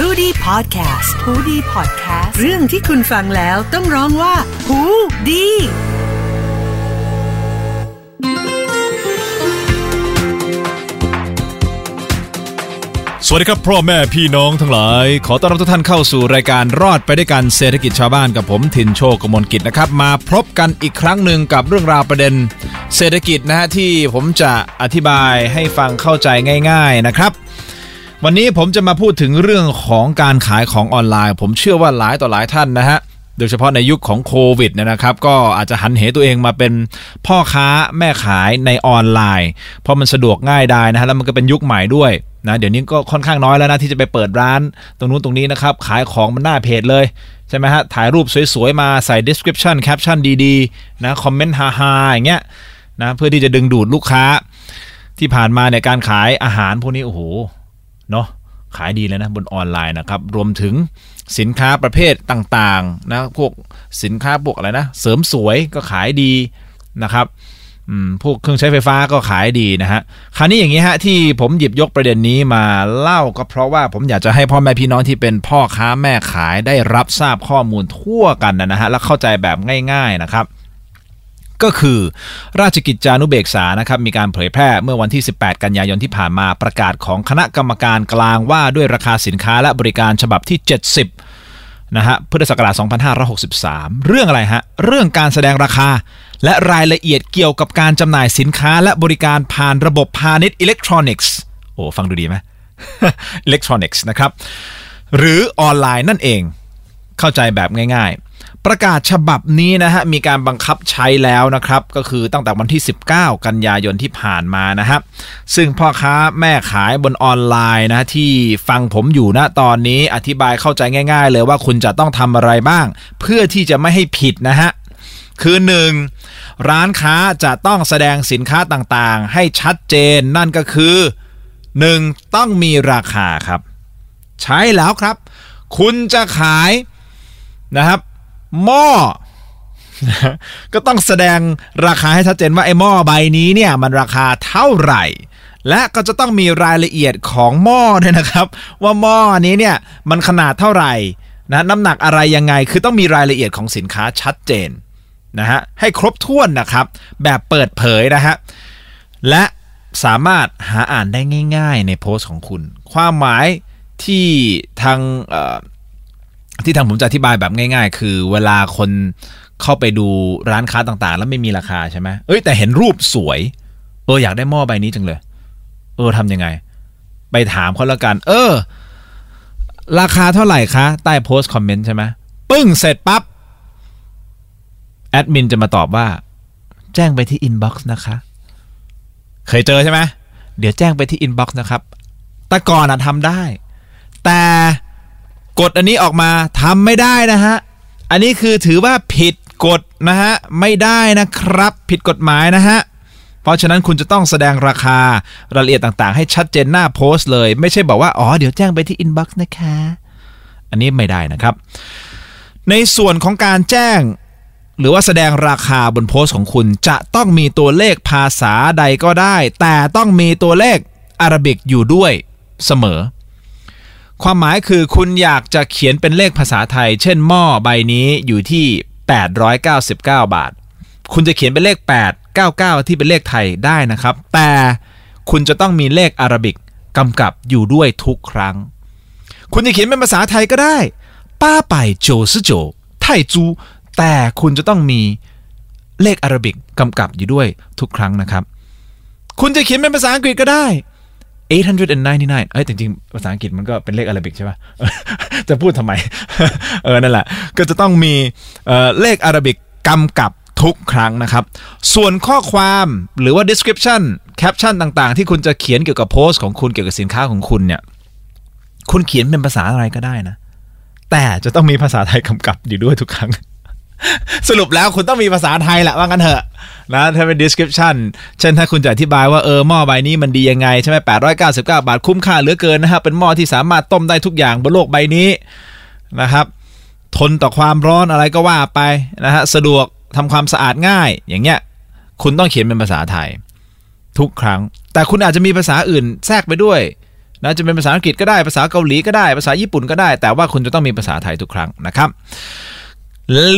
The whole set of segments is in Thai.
h o ดี้พอดแคสต์ฮูดี้พอดแคสต์เรื่องที่คุณฟังแล้วต้องร้องว่าหูดีสวัสดีครับพ่อแม่พี่น้องทั้งหลาย ขอต้อนรับทุกท่านเข้าสู่รายการรอดไปด้วยกันเศรษฐกิจชาวบ้านกับผมทินโชคกมลกิจนะครับ มาพบกันอีกครั้งหนึ่งกับเรื่องราวประเด็น เศรษฐกิจนะฮะที่ผมจะอธิบายให้ฟังเข้าใจง่าย ๆนะครับ วันนี้ผมจะมาพูดถึงเรื่องของการขายของออนไลน์ ผมเชื่อว่าหลายต่อหลายท่านนะฮะโดยเฉพาะในยุคของโควิดนะครับ ก็อาจจะหันเหตัวเองมาเป็นพ่อค้าแม่ขายในออนไลน์ เพราะมันสะดวกง่ายได้นะฮะแล้วมันก็เป็นยุคใหม่ด้วยนะเดี๋ยวนี้ก็ค่อนข้างน้อยแล้วนะที่จะไปเปิดร้าน ตรงนู้นตรงนี้นะครับ ขายของมันหน้าเพจเลยใช่ไหมฮะถ่ายรูปสวยๆมาใส่ description caption ดีๆนะคอมเมนต์ฮาๆอย่างเงี้ยนะเพื่อที่จะดึงดูดลูกค้า ที่ผ่านมาในยการขายอาหารพวกนี้โอ้โห เนาะขายดีเลยนะบนออนไลน์นะครับ รวมถึงสินค้าประเภทต่างๆนะพวกสินค้าพวกอะไรนะ เสริมสวยก็ขายดีนะครับพวกเครื่องใช้ไฟฟ้าก็ขายดีนะฮะคราวนี้อย่างนี้ฮะที่ผมหยิบยกประเด็นนี้มาเล่าก็เพราะว่าผมอยากจะให้พ่อแม่พี่น้องที่เป็นพ่อค้าแม่ขายได้รับทราบข้อมูลทั่วกันนะฮะและเข้าใจแบบง่าย ๆนะครับ ก็คือ ราชกิจจานุเบกษานะครับมีการเผยแพร่เมื่อวันที่ 18 กันยายนที่ผ่านมาประกาศของคณะกรรมการกลางว่าด้วยราคาสินค้าและบริการฉบับที่ 70นะฮะพุทธศักราช2563 เรื่องอะไรฮะเรื่องการแสดงราคา และรายละเอียดเกี่ยวกับการจำหน่ายสินค้าและบริการผ่านระบบพาณิชย์อิเล็กทรอนิกส์โอ้ฟังดูดีไหมอิเล็กทรอนิกส์นะครับหรือออนไลน์นั่นเอง เข้าใจแบบง่ายๆ ประกาศฉบับนี้นะฮะมีการบังคับใช้แล้วนะครับ ก็คือตั้งแต่วันที่ 19 กันยายนที่ผ่านมานะฮะซึ่งพ่อค้าแม่ขายบนออนไลน์นะที่ฟังผมอยู่ณตอนนี้อธิบายเข้าใจง่าย ๆ เลยว่าคุณจะต้องทำอะไรบ้าง เพื่อที่จะไม่ให้ผิดนะฮะคือ 1. ร้านค้าจะต้องแสดงสินค้าต่างๆ ให้ชัดเจนนั่นก็คือ 1. ต้องมีราคาครับ ใช้แล้วครับ คุณจะขายนะครับ หม้อก็ต้องแสดงราคาให้ชัดเจนว่าไอ้หม้อใบนี้เนี่ยมันราคาเท่าไหร่ และก็จะต้องมีรายละเอียดของหม้อด้วยนะครับ ว่าหม้อนี้เนี่ยมันขนาดเท่าไหร่นะน้ำหนักอะไรยังไงคือต้องมีรายละเอียดของสินค้าชัดเจนนะฮะให้ครบถ้วนนะครับ แบบเปิดเผยนะฮะและสามารถหาอ่านได้ง่าย ๆ ในโพสต์ของคุณ ความหมายที่ทางเที่ทางผมจะอธิบายแบบง่าย ๆ คือเวลาคนเข้าไปดูร้านค้าต่างๆ แล้วไม่มีราคาใช่ไหมเอ้ยแต่เห็นรูปสวย เอออยากได้หม้อใบนี้จังเลย เออทำยังไง ไปถามเขาแล้วกัน เออ ราคาเท่าไหร่คะ ใต้โพสต์คอมเมนต์ใช่ไหมปึ้งเสร็จปั๊บแอดมินจะมาตอบว่า แจ้งไปที่ inbox นะคะ เคยเจอใช่ไหมเดี๋ยวแจ้งไปที่ inbox นะครับ แต่ก่อนอะทำได้ แต่ กฎอันนี้ออกมาทำไม่ได้นะฮะ อันนี้คือถือว่าผิดกฎนะฮะ ไม่ได้นะครับ ผิดกฎหมายนะฮะ เพราะฉะนั้นคุณจะต้องแสดงราคารายละเอียดต่างๆ ให้ชัดเจนหน้าโพสต์เลย ไม่ใช่บอกว่า อ๋อ เดี๋ยวแจ้งไปที่ inbox นะคะ อันนี้ไม่ได้นะครับ ในส่วนของการแจ้งหรือว่าแสดงราคาบนโพสต์ของคุณจะต้องมีตัวเลขภาษาใดก็ได้ แต่ต้องมีตัวเลขอารบิกอยู่ด้วยเสมอ ความหมายคือคุณอยากจะเขียนเป็นเลขภาษาไทย เช่นหม้อใบนี้อยู่ที่ 899 บาท คุณจะเขียนเป็นเลข 899 ที่เป็นเลขไทยได้นะครับ แต่คุณจะต้องมีเลขอารบิกกำกับอยู่ด้วยทุกครั้ง คุณจะเขียนเป็นภาษาไทยก็ได้ป้าไปโจซโจไทจูแต่คุณจะต้องมีเลขอารบิกกำกับอยู่ด้วยทุกครั้งนะครับ คุณจะเขียนเป็นภาษาอังกฤษก็ได้ 899 เอ้ยจริงๆภาษาอังกฤษมันก็เป็นเลขอาราบิกใช่ป่ะ จะพูดทำไม เออ นั่นแหละ ก็จะต้องมีเอ่อเลขอาราบิกกำกับทุกครั้งนะครับ ส่วนข้อความหรือว่า description caption ต่างๆ ที่คุณจะเขียนเกี่ยวกับโพสต์ของคุณเกี่ยวกับสินค้าของคุณเนี่ย คุณเขียนเป็นภาษาอะไรก็ได้นะ แต่จะต้องมีภาษาไทยกำกับอยู่ด้วยทุกครั้ง สรุปแล้วคุณต้องมีภาษาไทยแหละว่างั้นเถอะนะถ้าเป็น description เช่นถ้าคุณจะอธิบายว่าเออหม้อใบนี้มันดียังไง ใช่ไหม899บาทคุ้มค่าเหลือเกินนะครับเป็นหม้อที่สามารถต้มได้ทุกอย่างบนโลกใบนี้นะครับ ทนต่อความร้อนอะไรก็ว่าไปนะฮะสะดวกทำความสะอาดง่าย อย่างเงี้ยคุณต้องเขียนเป็นภาษาไทย ทุกครั้ง แต่คุณอาจจะมีภาษาอื่นแทรกไปด้วยนะจะเป็นภาษาอังกฤษก็ได้ภาษาเกาหลีก็ได้ภาษาญี่ปุ่นก็ได้ แต่ว่าคุณจะต้องมีภาษาไทยทุกครั้งนะครับ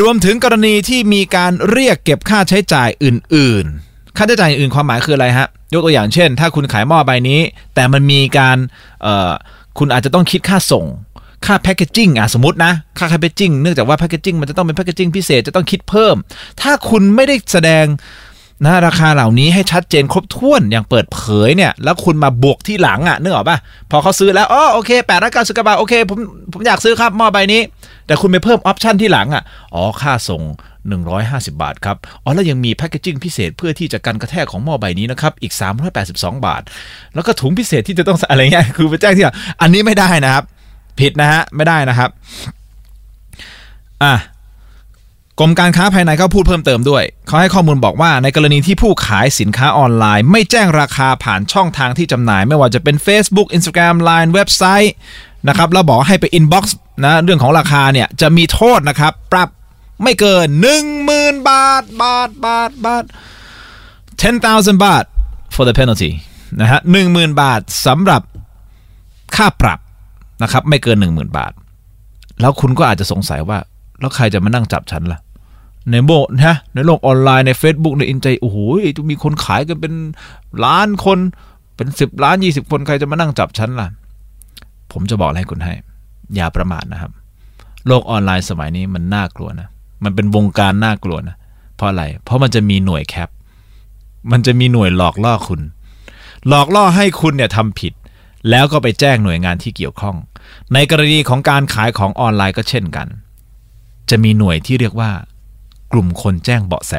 รวมถึงกรณีที่มีการเรียกเก็บค่าใช้จ่ายอื่น ๆ ค่าใช้จ่ายอื่นความหมายคืออะไรฮะ ยกตัวอย่างเช่น ถ้าคุณขายหม้อใบนี้ แต่มันมีการคุณอาจจะต้องคิดค่าส่ง ค่า packaging อะสมมตินะ ค่า packaging เนื่องจากว่า packaging มันจะต้องเป็น packaging พิเศษจะต้องคิดเพิ่ม ถ้าคุณไม่ได้แสดง นะราคาเหล่านี้ให้ชัดเจนครบถ้วนอย่างเปิดเผยเนี่ย แล้วคุณมาบวกทีหลังอะนึกออกป่ะพอเขาซื้อแล้วอ๋อโอเคแปดร้อยเก้าสิบกว่าบาทโอเคผมผมอยากซื้อครับหม้อใบนี้ แต่คุณไปเพิ่ม option ทีหลังอะอ๋อค่าส่ง 150 บาทครับอ๋อแล้วยังมี packaging พิเศษเพื่อที่จะกันกระแทกของหม้อใบนี้นะครับอีก 382 บาท แล้วก็ถุงพิเศษที่จะต้องอะไรเงี้ยคือไปแจ้งที่อันนี้ไม่ได้นะครับ ผิดนะฮะไม่ได้นะครับอะ กรมการค้าภายในเขาพูดเพิ่มเติมด้วย เขาให้ข้อมูลบอกว่าในกรณีที่ผู้ขายสินค้าออนไลน์ ไม่แจ้งราคาผ่านช่องทางที่จำหน่าย ไม่ว่าจะเป็น Facebook Instagram Line เว็บไซต์นะครับแล้วบอกให้ไป inbox นะเรื่องของราคาเนี่ยจะมีโทษนะครับ ปรับไม่เกิน 10,000 บาท บาท บาท บาท 10,000 บาท for the penalty นะฮะ10,000บาทสำหรับค่าปรับนะครับ ไม่เกิน 10,000 บาท แล้วคุณก็อาจจะสงสัยว่า แล้วใครจะมานั่งจับฉันล่ะ ในโบนะในโลกออนไลน์ใน Facebook ในอินใจโอ้โหจะมีคนขายกันเป็นล้านคนเป็นสิบล้านยี่สิบคนใครจะมานั่งจับฉันล่ะ ผมจะบอกอะไรคุณให้ อย่าประมาทนะครับ โลกออนไลน์สมัยนี้มันน่ากลัวนะ มันเป็นวงการน่ากลัวนะ เพราะอะไร เพราะมันจะมีหน่วยแคป มันจะมีหน่วยหลอกล่อคุณ หลอกล่อให้คุณเนี่ยทำผิด แล้วก็ไปแจ้งหน่วยงานที่เกี่ยวข้อง ในกรณีของการขายของออนไลน์ก็เช่นกัน จะมีหน่วยที่เรียกว่า กลุ่มคนแจ้งเบาะแส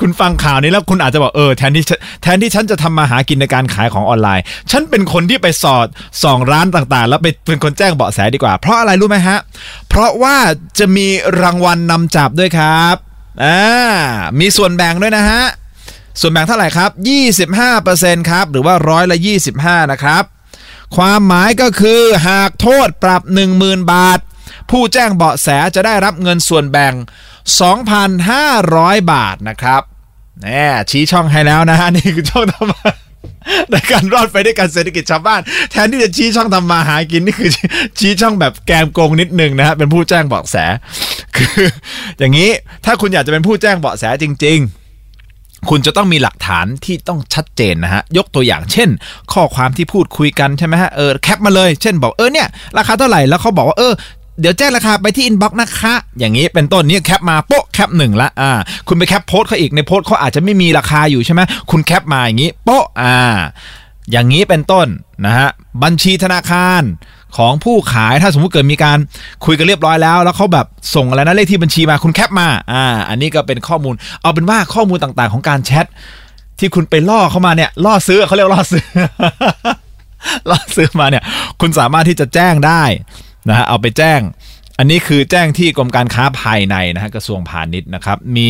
คุณฟังข่าวนี้แล้วคุณอาจจะบอกเออแทนที่แทนที่ฉันจะทำมาหากินในการขายของออนไลน์ ฉันเป็นคนที่ไปสอดส่องร้านต่างๆ แล้วไปเป็นคนแจ้งเบาะแสดีกว่า เพราะอะไรรู้ไหมฮะ เพราะว่าจะมีรางวัลนนำจับด้วยครับอ่ามีส่วนแบ่งด้วยนะฮะส่วนแบ่งเท่าไหร่ครับ 25%ครับ หรือว่าร้อยละ 25 นะครับ ความหมายก็คือหากโทษปรับ 10,000 บาท ผู้แจ้งเบาะแสจะได้รับเงินส่วนแบ่ง 2,500 บาทนะครับแน่ชี้ช่องให้แล้วนะฮะ นี่คือช่องทำมาในการรอดไปด้วยกันเศรษฐกิจชาวบ้าน แทนที่จะชี้ช่องทำมาหากินนี่คือชี้ช่องแบบแกมโกงนิดนึงนะฮะ เป็นผู้แจ้งเบาะแส คืออย่างนี้ถ้าคุณอยากจะเป็นผู้แจ้งเบาะแสจริง ๆคุณจะต้องมีหลักฐานที่ต้องชัดเจนนะฮะ ยกตัวอย่างเช่น ข้อความที่พูดคุยกันใช่ไหมฮะ เออ cap มาเลย เช่นบอกเออเนี่ย ราคาเท่าไหร่ แล้วเขาบอกว่าเออ เดี๋ยวแจ้งราคาไปที่ inbox นะคะ อย่างนี้เป็นต้นนี้ cap มาโป๊ะ cap หนึ่งละอ่าคุณไปแคปโพสเขาอีกในโพสเขาอาจจะไม่มีราคาอยู่ใช่ไหมคุณแคปมาอย่างนี้โป๊ะอ่าอย่างนี้เป็นต้นนะฮะบัญชีธนาคารของผู้ขายถ้าสมมุติเกิดมีการคุยกันเรียบร้อยแล้ว แล้วเขาแบบส่งอะไรนะเลขที่บัญชีมาคุณแคปมาอ่าอันนี้ก็เป็นข้อมูล เอาเป็นว่าข้อมูลต่างๆ ของการแชทที่คุณไปล่อเข้ามาเนี่ยล่อซื้อเขาเรียกล่อซื้อล่อซื้อมาเนี่ย คุณสามารถที่จะแจ้งได้ นะฮะเอาไปแจ้ง อันนี้คือแจ้งที่กรมการค้าภายในนะฮะกระทรวงพาณิชย์นะครับ มี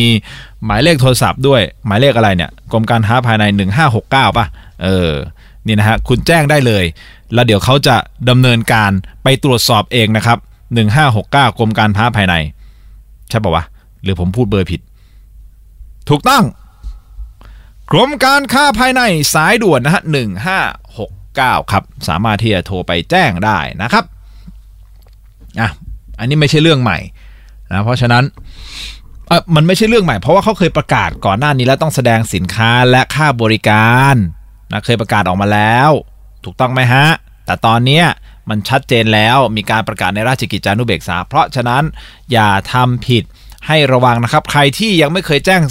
หมายเลขโทรศัพท์ด้วย หมายเลขอะไรเนี่ยกรมการค้าภายใน 1569ป่ะเออนี่นะฮะคุณแจ้งได้เลย แล้วเดี๋ยวเขาจะดำเนินการไปตรวจสอบเองนะครับ 1569กรมการค้าภายในใช่ป่าวะหรือผมพูดเบอร์ผิด ถูกต้องกรมการค้าภายในสายด่วนนะฮะ1569 ครับ สามารถที่จะโทรไปแจ้งได้นะครับ อะอันนี้ไม่ใช่เรื่องใหม่นะเพราะฉะนั้นมันไม่ใช่เรื่องใหม่เพราะว่าเขาเคยประกาศก่อนหน้านี้แล้วต้องแสดงสินค้าและค่าบริการนะเคยประกาศออกมาแล้ว ถูกต้องไหมฮะ แต่ตอนนี้มันชัดเจนแล้วมีการประกาศในราชกิจจานุเบกษา เพราะฉะนั้นอย่าทำผิดให้ระวังนะครับ ใครที่ยังไม่เคยแจ้ง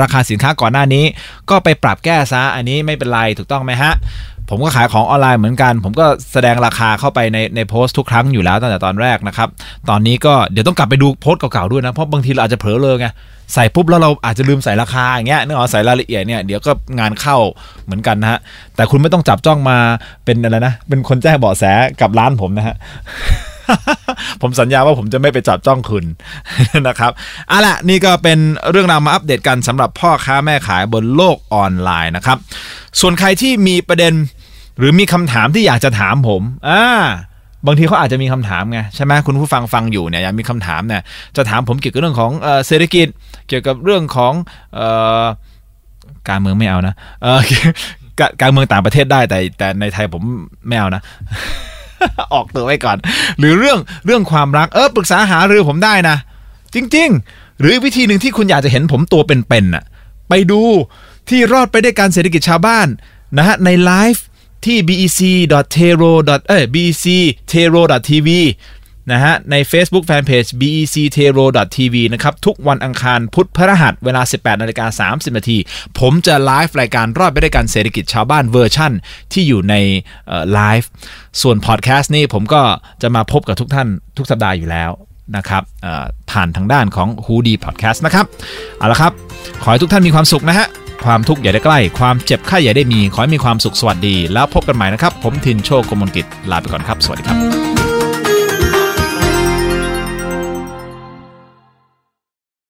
ราคาสินค้าก่อนหน้านี้ ก็ไปปรับแก้ซะอันนี้ไม่เป็นไรถูกต้องไหมฮะ ผมก็ขายของออนไลน์เหมือนกัน ผมก็แสดงราคาเข้าไปในในโพสต์ทุกครั้งอยู่แล้วตั้งแต่ตอนแรกนะครับ ตอนนี้ก็เดี๋ยวต้องกลับไปดูโพสต์เก่าๆด้วยนะ เพราะบางทีเราอาจจะเผลอเลยไงใส่ปุ๊บแล้วเราอาจจะลืมใส่ราคาอย่างเงี้ยนึกออกใส่รายละเอียดเนี่ยเดี๋ยวก็งานเข้าเหมือนกันนะฮะแต่คุณไม่ต้องจับจ้องมาเป็นอะไรนะ เป็นคนแจ้งเบาะแสกับร้านผมนะฮะผมสัญญาว่าผมจะไม่ไปจับจ้องคุณนะครับเอาละนี่ก็เป็นเรื่องราวมาอัปเดตกันสำหรับพ่อค้าแม่ขายบนโลกออนไลน์นะครับ ส่วนใครที่มีประเด็น หรือมีคำถามที่อยากจะถามผมอ่าบางทีเขาอาจจะมีคำถามไงใช่ไหมคุณผู้ฟังฟังอยู่เนี่ยอยากมีคำถามเนี่ยจะถามผมเกี่ยวกับเรื่องของเศรษฐกิจ เกี่ยวกับเรื่องของการเมืองไม่เอานะการเมืองต่างประเทศได้แต่แต่ในไทยผมไม่เอานะ ออกตัวไว้ก่อน หรือเรื่องเรื่องความรักเออปรึกษาหารือผมได้นะ จริง ๆ หรือวิธีหนึ่งที่คุณอยากจะเห็นผมตัวเป็นๆน่ะไปดูที่รอดไปด้วยกันเศรษฐกิจชาวบ้านนะฮะในไลฟ์ ที่ bec.tero. เอ้ย bec.tero.tv นะฮะ ใน Facebook Fanpage bec.tero.tv นะครับ ทุกวันอังคารพุธพฤหัสเวลา 18นาฬิกา30นาทีผมจะไลฟ์รายการรอดไปด้วยกันเศรษฐกิจชาวบ้านเวอร์ชั่น ที่อยู่ในไลฟ์ส่วนพอดแคสต์นี่ผมก็จะมาพบกับทุกท่านทุกสัปดาห์อยู่แล้วนะครับผ่านทางด้านของ h o ดีพอดแคสต์นะครับ เอาละครับ ขอให้ทุกท่านมีความสุขนะฮะ ความทุกข์อย่าได้ใกล้ ความเจ็บไข้อย่าได้มี ขอให้มีความสุขสวัสดี แล้วพบกันใหม่นะครับ ผมทินโชคกมลกิจลาไปก่อนครับ สวัสดีครับ